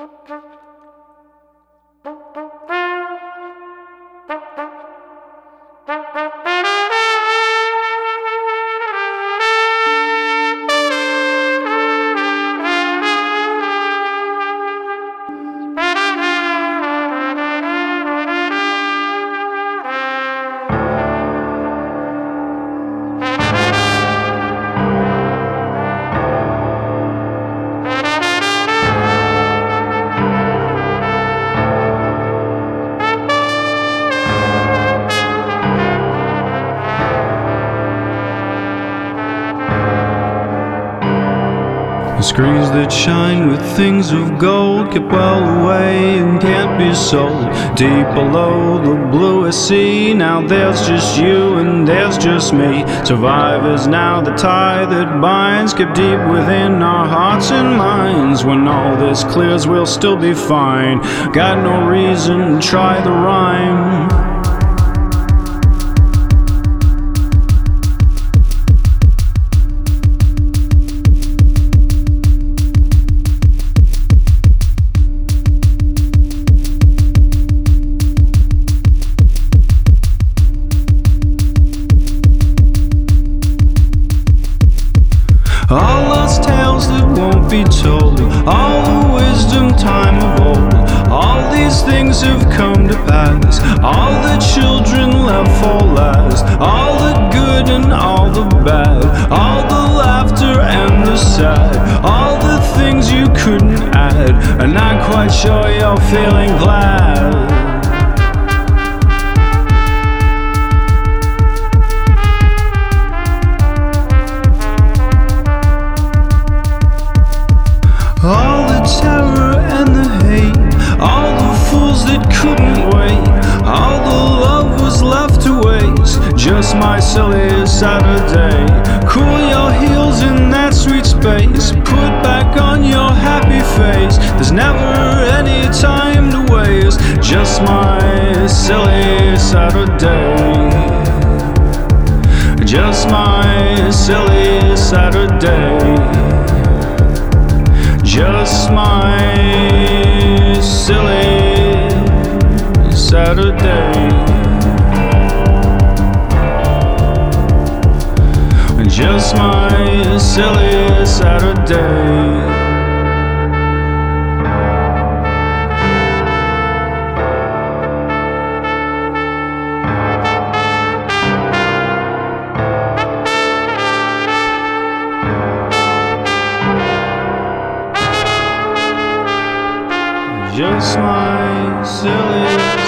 Música Screens that shine with things of gold kept well away and can't be sold. Deep below the bluest sea, now there's just you and there's just me. Survivors now the tie that binds, kept deep within our hearts and minds. When all this clears, we'll still be fine. Got no reason, to try the rhyme. Be told, all the wisdom time of old. All these things have come to pass, all the children left for last, all the good and all the bad, all the laughter and the sad, all the things you couldn't add. And I'm quite sure you're feeling glad. Silly Saturday. Cool your heels in that sweet space, put back on your happy face. There's never any time to waste. Just my silly Saturday. Just my silly Saturday just my silly Saturday. just my silly.